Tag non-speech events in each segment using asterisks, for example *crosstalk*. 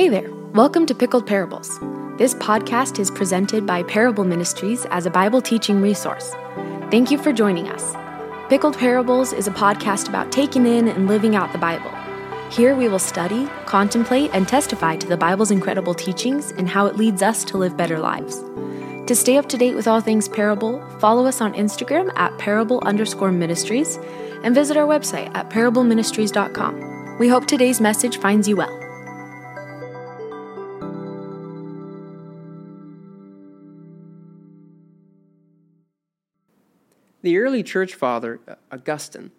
Hey there, welcome to Pickled Parables. This podcast is presented by Parable Ministries as a Bible teaching resource. Thank you for joining us. Pickled Parables is a podcast about taking in and living out the Bible. Here we will study, contemplate, and testify to the Bible's incredible teachings and how it leads us to live better lives. To stay up to date with all things parable, follow us on Instagram at parable underscore ministries and visit our website at parableministries.com. We hope today's message finds you well. The early church father, Augustine,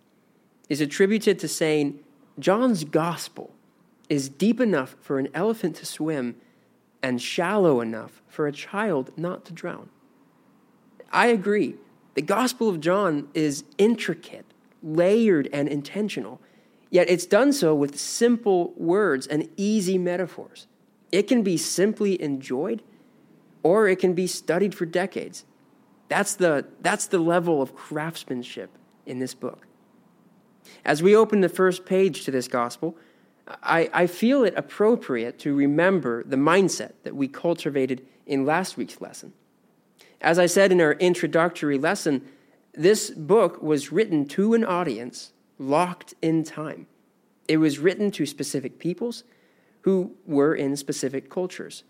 is attributed to saying John's gospel is deep enough for an elephant to swim and shallow enough for a child not to drown. I agree. The Gospel of John is intricate, layered, and intentional, yet it's done so with simple words and easy metaphors. It can be simply enjoyed, or it can be studied for decades. That's the, that's the level of craftsmanship in this book. As we open the first page to this gospel, I, I feel it appropriate to remember the mindset that we cultivated in last week's lesson. As I said in our introductory lesson, this book was written to an audience locked in time. It was written to specific peoples who were in specific cultures.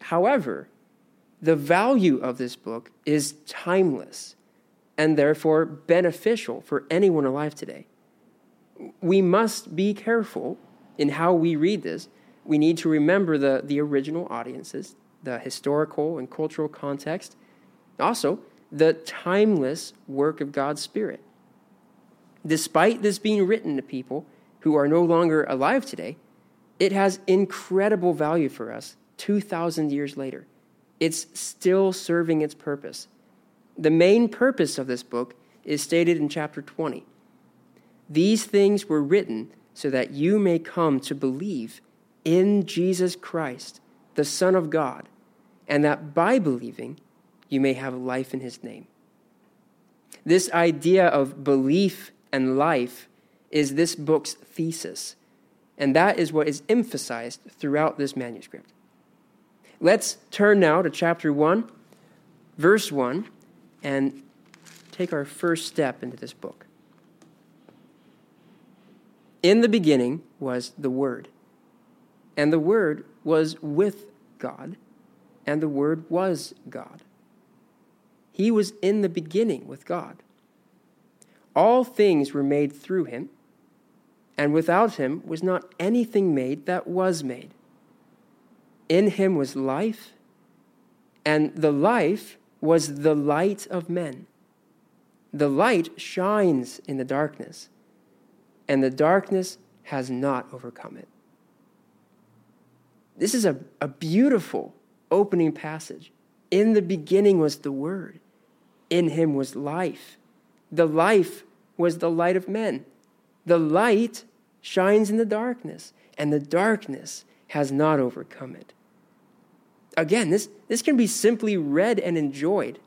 However, the value of this book is timeless and therefore beneficial for anyone alive today. We must be careful in how we read this. We need to remember the, the original audiences, the historical and cultural context, also the timeless work of God's Spirit. Despite this being written to people who are no longer alive today, it has incredible value for us 2,000 years later it's still serving its purpose. The main purpose of this book is stated in chapter 20. These things were written so that you may come to believe in Jesus Christ, the Son of God, and that by believing you may have life in his name. This idea of belief and life is this book's thesis, and that is what is emphasized throughout this manuscript. Let's turn now to chapter 1, verse 1, and take our first step into this book. In the beginning was the Word, and the Word was with God, and the Word was God. He was in the beginning with God. All things were made through him, and without him was not anything made that was made. In him was life, and the life was the light of men. The light shines in the darkness, and the darkness has not overcome it. This is a, a beautiful opening passage. In the beginning was the Word, in him was life. The life was the light of men. The light shines in the darkness, and the darkness has not overcome it again, this, this can be simply read and enjoyed.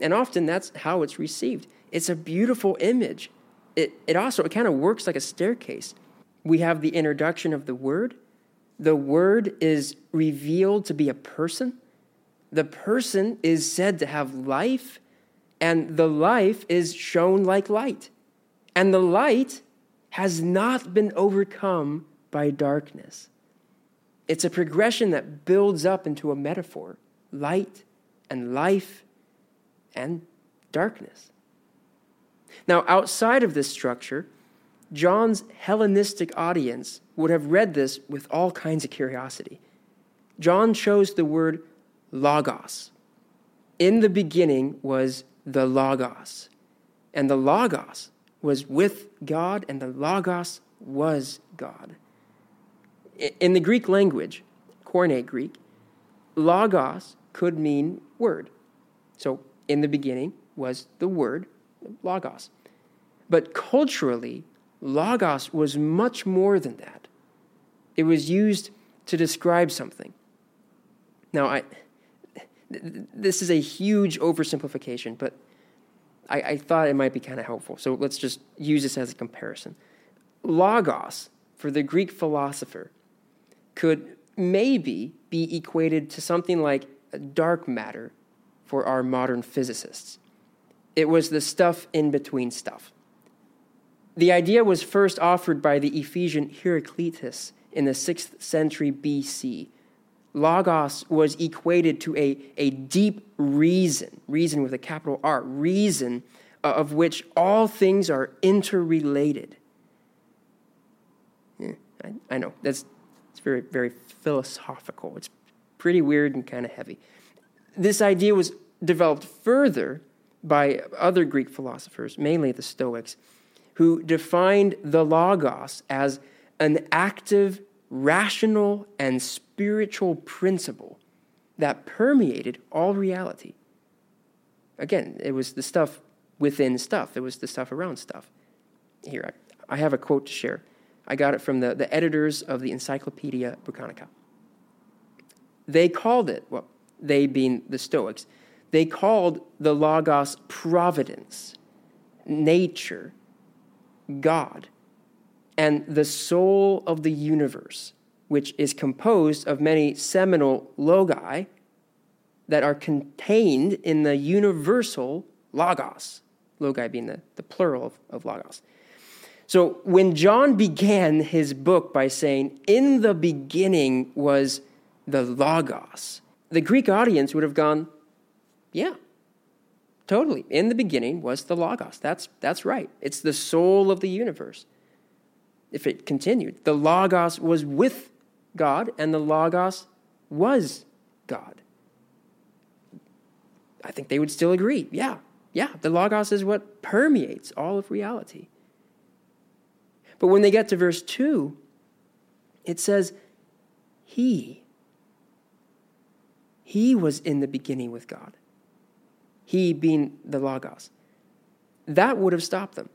And often that's how it's received. It's a beautiful image. It, it also it kind of works like a staircase. We have the introduction of the word. The word is revealed to be a person. The person is said to have life, and the life is shown like light. And the light has not been overcome by darkness. It's a progression that builds up into a metaphor light and life and darkness. Now, outside of this structure, John's Hellenistic audience would have read this with all kinds of curiosity. John chose the word logos. In the beginning was the logos, and the logos was with God, and the logos was God in the Greek language, Koine Greek, logos could mean word. So in the beginning was the word, logos. But culturally, logos was much more than that. It was used to describe something. Now, I, this is a huge oversimplification, but I, I thought it might be kind of helpful. So let's just use this as a comparison. Logos, for the Greek philosopher, could maybe be equated to something like dark matter for our modern physicists. It was the stuff in between stuff. The idea was first offered by the Ephesian Heraclitus in the 6th century BC. Logos was equated to a, a deep reason, reason with a capital R, reason uh, of which all things are interrelated. Yeah, I, I know, that's very, very philosophical. It's pretty weird and kind of heavy. This idea was developed further by other Greek philosophers, mainly the Stoics, who defined the Logos as an active, rational, and spiritual principle that permeated all reality. Again, it was the stuff within stuff, it was the stuff around stuff. Here, I, I have a quote to share. I got it from the, the editors of the Encyclopedia Britannica. They called it, well, they being the Stoics, they called the Logos providence, nature, God, and the soul of the universe, which is composed of many seminal logoi that are contained in the universal Logos, logoi being the, the plural of, of Logos. So when John began his book by saying, In the beginning was the Logos, the Greek audience would have gone, Yeah, totally. In the beginning was the Logos. That's, that's right. It's the soul of the universe. If it continued, the Logos was with God, and the Logos was God. I think they would still agree. Yeah, yeah, the Logos is what permeates all of reality. But when they get to verse 2, it says, He. He was in the beginning with God. He being the Logos. That would have stopped them.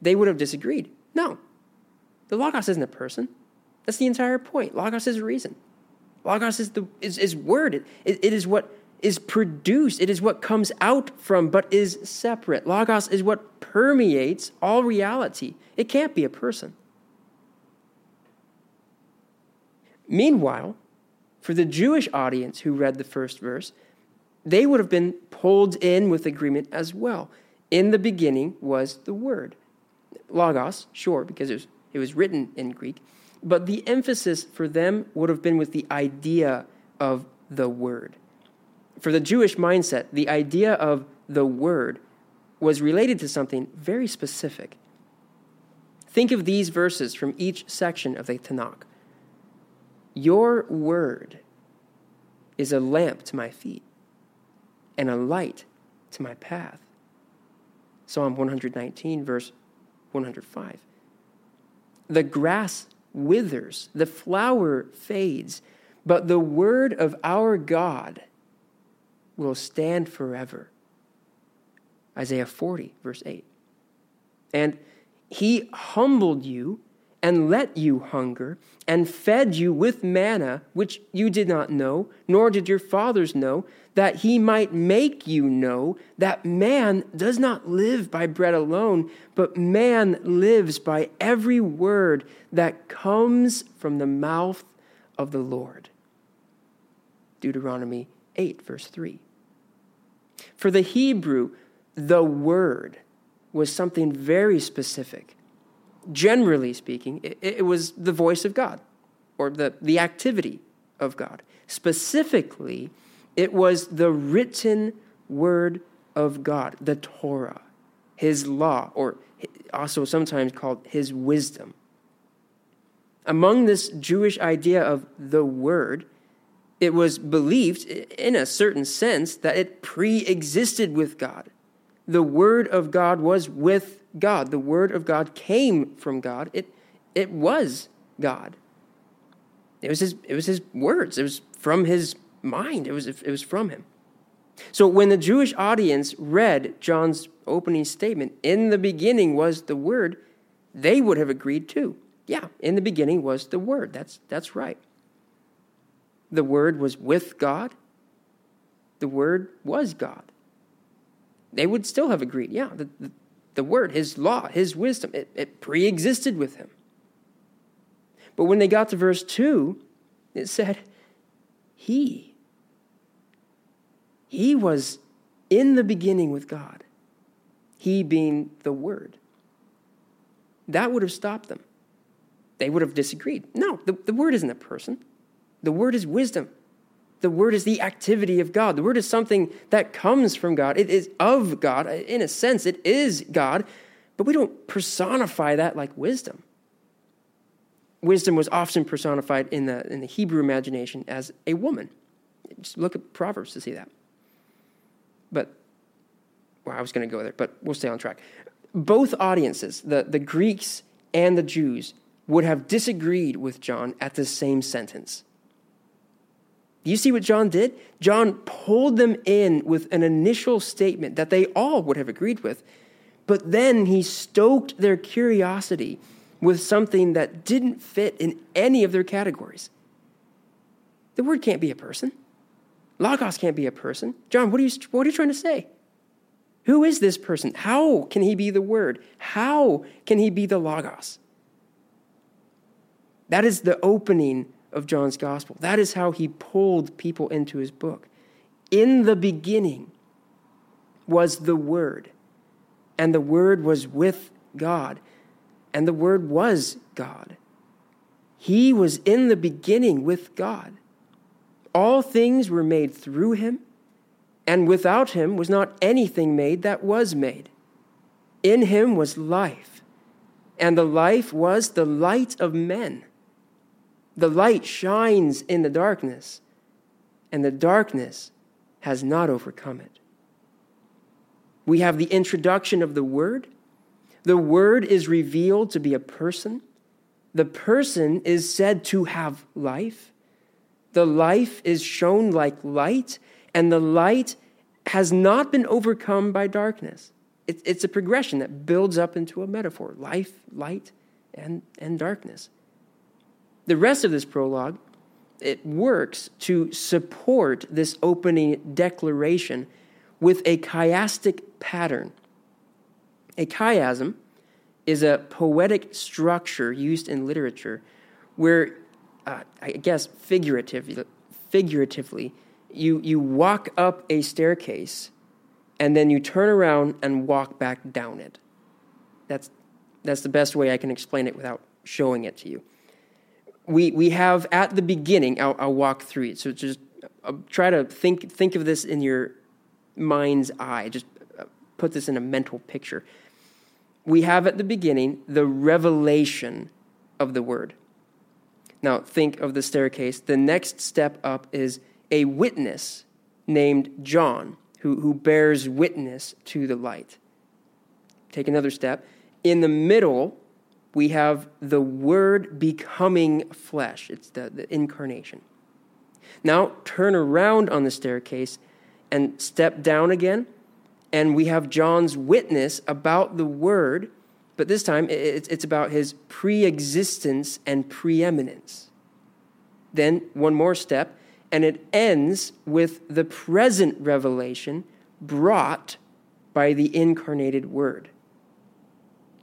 They would have disagreed. No, the Logos isn't a person. That's the entire point. Logos is a reason. Logos is, the, is, is word. It, it is what is produced, it is what comes out from, but is separate. Logos is what permeates all reality. It can't be a person. Meanwhile, for the Jewish audience who read the first verse, they would have been pulled in with agreement as well. In the beginning was the Word. Logos, sure, because it was, it was written in Greek, but the emphasis for them would have been with the idea of the Word for the Jewish mindset, the idea of the word was related to something very specific. Think of these verses from each section of the Tanakh. Your word is a lamp to my feet and a light to my path. Psalm 119, verse 105. The grass withers, the flower fades, but the word of our God will stand forever. Isaiah 40, verse 8. And he humbled you and let you hunger and fed you with manna, which you did not know, nor did your fathers know, that he might make you know that man does not live by bread alone, but man lives by every word that comes from the mouth of the Lord. Deuteronomy 8, verse 3. For the Hebrew, the word was something very specific. Generally speaking, it, it, was the voice of God or the, the activity of God. Specifically, it was the written word of God, the Torah, his law, or also sometimes called his wisdom. Among this Jewish idea of the word it was believed, in a certain sense, that it pre existed with God. The Word of God was with God. The Word of God came from God. It, it was God. It was, his, it was his words. It was from his mind. It was, it was from him. So when the Jewish audience read John's opening statement, in the beginning was the Word, they would have agreed too. Yeah, in the beginning was the Word. That's, that's right the Word was with God, the Word was God. They would still have agreed. Yeah, the, the, the Word, His law, His wisdom, it, it pre existed with Him. But when they got to verse 2, It said, He. He was in the beginning with God, He being the Word. That would have stopped them. They would have disagreed. No, the, the Word isn't a person, the Word is wisdom. The Word is the activity of God. The Word is something that comes from God. It is of God. In a sense, it is God, but we don't personify that like wisdom. Wisdom was often personified in the, in the Hebrew imagination as a woman. Just look at Proverbs to see that. But, well, I was going to go there, but we'll stay on track. Both audiences, the, the Greeks and the Jews, would have disagreed with John at the same sentence. Do you see what John did? John pulled them in with an initial statement that they all would have agreed with, but then he stoked their curiosity with something that didn't fit in any of their categories. The word can't be a person. Logos can't be a person. John, what are you, what are you trying to say? Who is this person? How can he be the word? How can he be the Logos? That is the opening of John's gospel. That is how he pulled people into his book. In the beginning was the Word, and the Word was with God, and the Word was God. He was in the beginning with God. All things were made through him, and without him was not anything made that was made. In him was life, and the life was the light of men. The light shines in the darkness, and the darkness has not overcome it. We have the introduction of the Word. The Word is revealed to be a person. The person is said to have life. The life is shown like light, and the light has not been overcome by darkness. It's a progression that builds up into a metaphor life, light, and, and darkness. The rest of this prologue, it works to support this opening declaration with a chiastic pattern. A chiasm is a poetic structure used in literature where, uh, I guess, figuratively, figuratively you, you walk up a staircase and then you turn around and walk back down it. That's, that's the best way I can explain it without showing it to you we, we have at the beginning, I'll, I'll walk through it. So just uh, try to think, think of this in your mind's eye. Just uh, put this in a mental picture. We have at the beginning the revelation of the word. Now, think of the staircase. The next step up is a witness named John who, who bears witness to the light. Take another step. In the middle we have the Word becoming flesh. It's the, the incarnation. Now turn around on the staircase and step down again, and we have John's witness about the Word, but this time it's about his pre existence and preeminence. Then one more step, and it ends with the present revelation brought by the incarnated Word.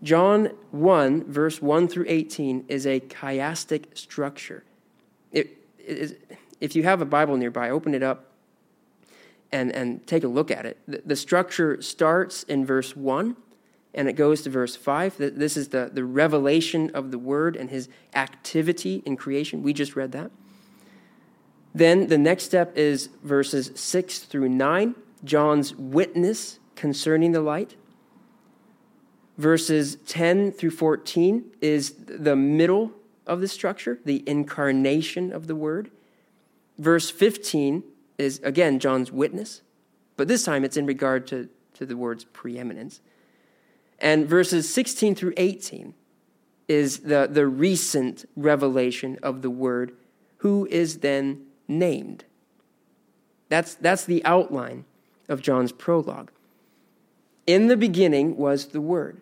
John 1, verse 1 through 18, is a chiastic structure. It, it is, if you have a Bible nearby, open it up and, and take a look at it. The, the structure starts in verse 1 and it goes to verse 5. This is the, the revelation of the Word and his activity in creation. We just read that. Then the next step is verses 6 through 9, John's witness concerning the light. Verses 10 through 14 is the middle of the structure, the incarnation of the Word. Verse 15 is, again, John's witness, but this time it's in regard to, to the word's preeminence. And verses 16 through 18 is the, the recent revelation of the Word, who is then named. That's, that's the outline of John's prologue. In the beginning was the Word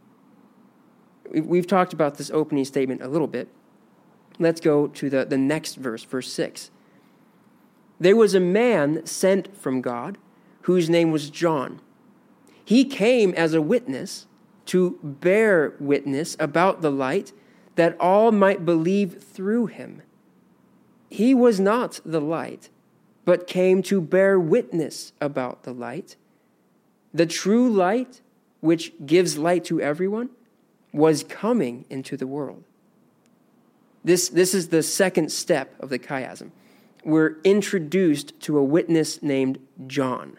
We've talked about this opening statement a little bit. Let's go to the, the next verse, verse 6. There was a man sent from God whose name was John. He came as a witness to bear witness about the light that all might believe through him. He was not the light, but came to bear witness about the light. The true light, which gives light to everyone, was coming into the world. This, this is the second step of the chiasm. We're introduced to a witness named John.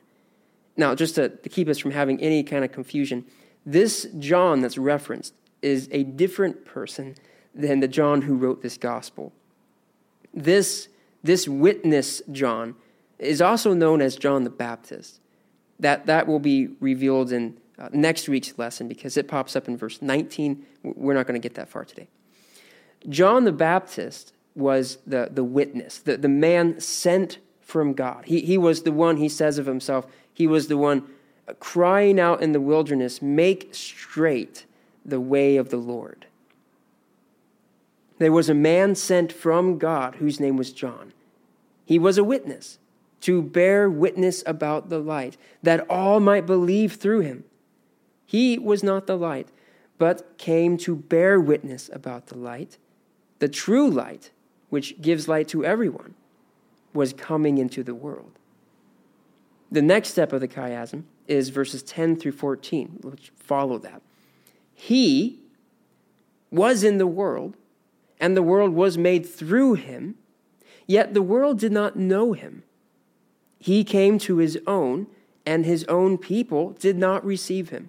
Now, just to, to keep us from having any kind of confusion, this John that's referenced is a different person than the John who wrote this gospel. This, this witness John is also known as John the Baptist. That, that will be revealed in uh, next week's lesson because it pops up in verse 19. We're not going to get that far today. John the Baptist was the, the witness, the, the man sent from God. He, he was the one, he says of himself, he was the one crying out in the wilderness, Make straight the way of the Lord. There was a man sent from God whose name was John. He was a witness to bear witness about the light, that all might believe through him. He was not the light, but came to bear witness about the light. The true light, which gives light to everyone, was coming into the world. The next step of the chiasm is verses 10 through 14, which follow that. He was in the world, and the world was made through him, yet the world did not know him. He came to his own, and his own people did not receive him.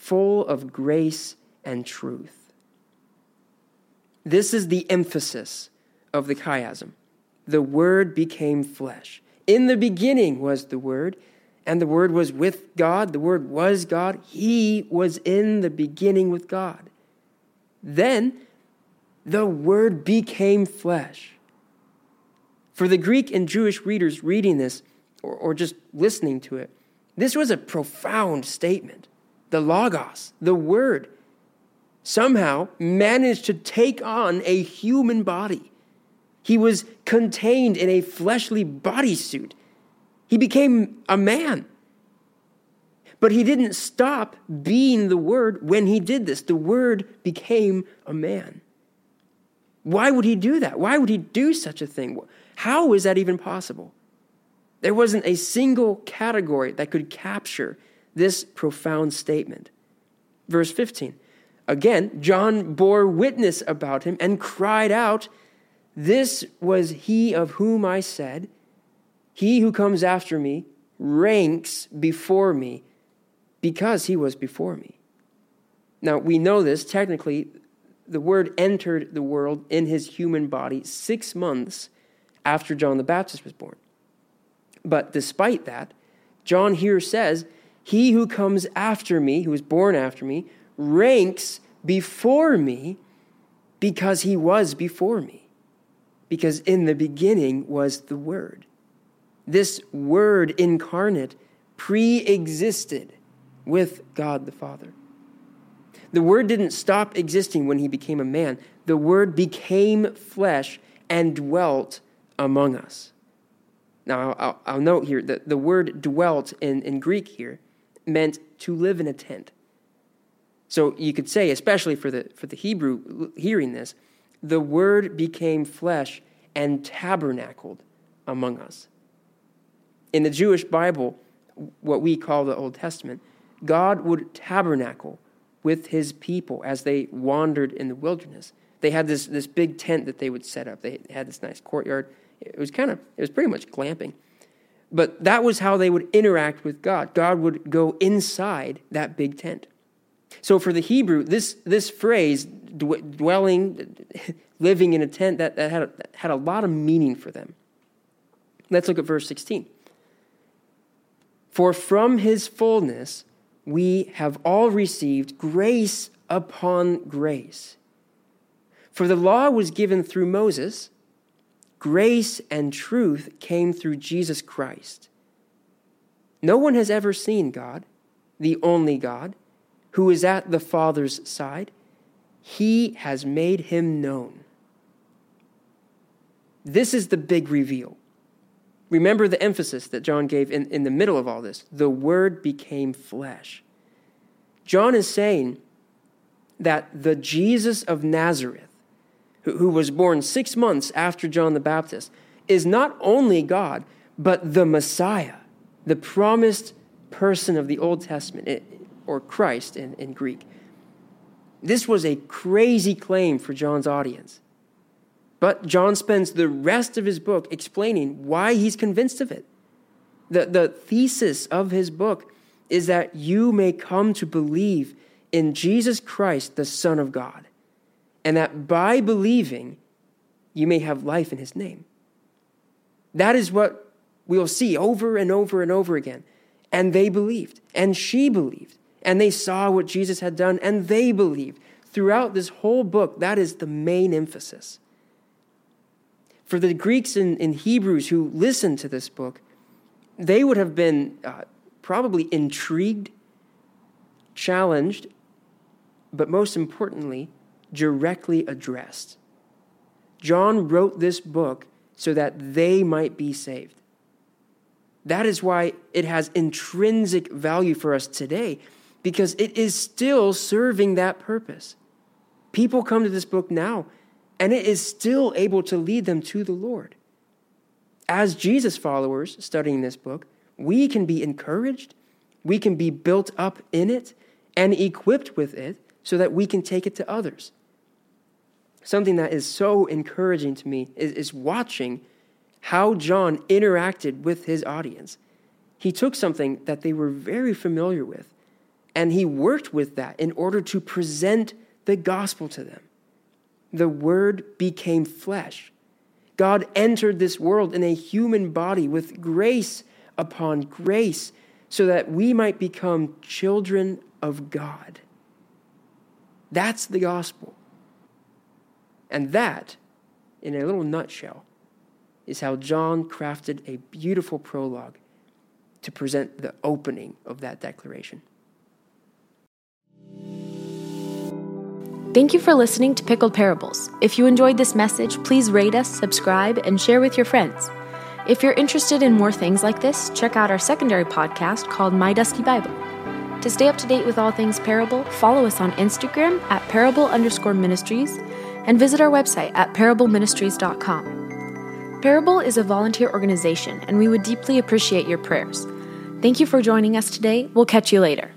full of grace and truth. This is the emphasis of the chiasm. The Word became flesh. In the beginning was the Word, and the Word was with God. The Word was God. He was in the beginning with God. Then the Word became flesh. For the Greek and Jewish readers reading this, or, or just listening to it, this was a profound statement. The Logos, the Word, somehow managed to take on a human body he was contained in a fleshly bodysuit. He became a man. But he didn't stop being the Word when he did this. The Word became a man. Why would he do that? Why would he do such a thing? How is that even possible? There wasn't a single category that could capture this profound statement. Verse 15. Again, John bore witness about him and cried out, this was he of whom I said, He who comes after me ranks before me because he was before me. Now, we know this technically. The word entered the world in his human body six months after John the Baptist was born. But despite that, John here says, He who comes after me, who was born after me, ranks before me because he was before me because in the beginning was the Word. This Word incarnate pre existed with God the Father. The Word didn't stop existing when he became a man, the Word became flesh and dwelt among us. Now, I'll, I'll note here that the word dwelt in, in Greek here meant to live in a tent. So you could say, especially for the, for the Hebrew hearing this, the Word became flesh and tabernacled among us. In the Jewish Bible, what we call the Old Testament, God would tabernacle with his people as they wandered in the wilderness. They had this, this big tent that they would set up. They had this nice courtyard. It was kind of, it was pretty much glamping. But that was how they would interact with God. God would go inside that big tent. So for the Hebrew, this, this phrase, dwelling, *laughs* living in a tent, that, that had, a, had a lot of meaning for them. Let's look at verse 16. For from his fullness we have all received grace upon grace. For the law was given through Moses, grace and truth came through Jesus Christ. No one has ever seen God, the only God, who is at the Father's side. He has made him known. This is the big reveal. Remember the emphasis that John gave in, in the middle of all this. The Word became flesh. John is saying that the Jesus of Nazareth, who, who was born six months after John the Baptist, is not only God, but the Messiah, the promised person of the Old Testament, eh, or Christ in, in Greek. This was a crazy claim for John's audience. But John spends the rest of his book explaining why he's convinced of it. The, the thesis of his book is that you may come to believe in Jesus Christ, the Son of God, and that by believing, you may have life in his name. That is what we'll see over and over and over again. And they believed, and she believed, and they saw what Jesus had done, and they believed. Throughout this whole book, that is the main emphasis. For the Greeks and, and Hebrews who listened to this book, they would have been uh, probably intrigued, challenged, but most importantly, directly addressed. John wrote this book so that they might be saved. That is why it has intrinsic value for us today, because it is still serving that purpose. People come to this book now and it is still able to lead them to the Lord. As Jesus followers studying this book, we can be encouraged, we can be built up in it, and equipped with it so that we can take it to others. Something that is so encouraging to me is, is watching how John interacted with his audience. He took something that they were very familiar with, and he worked with that in order to present the gospel to them the Word became flesh. God entered this world in a human body with grace upon grace so that we might become children of God. That's the gospel. And that, in a little nutshell, is how John crafted a beautiful prologue to present the opening of that declaration. Thank you for listening to Pickled Parables. If you enjoyed this message, please rate us, subscribe, and share with your friends. If you're interested in more things like this, check out our secondary podcast called My Dusty Bible. To stay up to date with all things Parable, follow us on Instagram at parable underscore ministries and visit our website at parableministries.com. Parable is a volunteer organization, and we would deeply appreciate your prayers. Thank you for joining us today. We'll catch you later.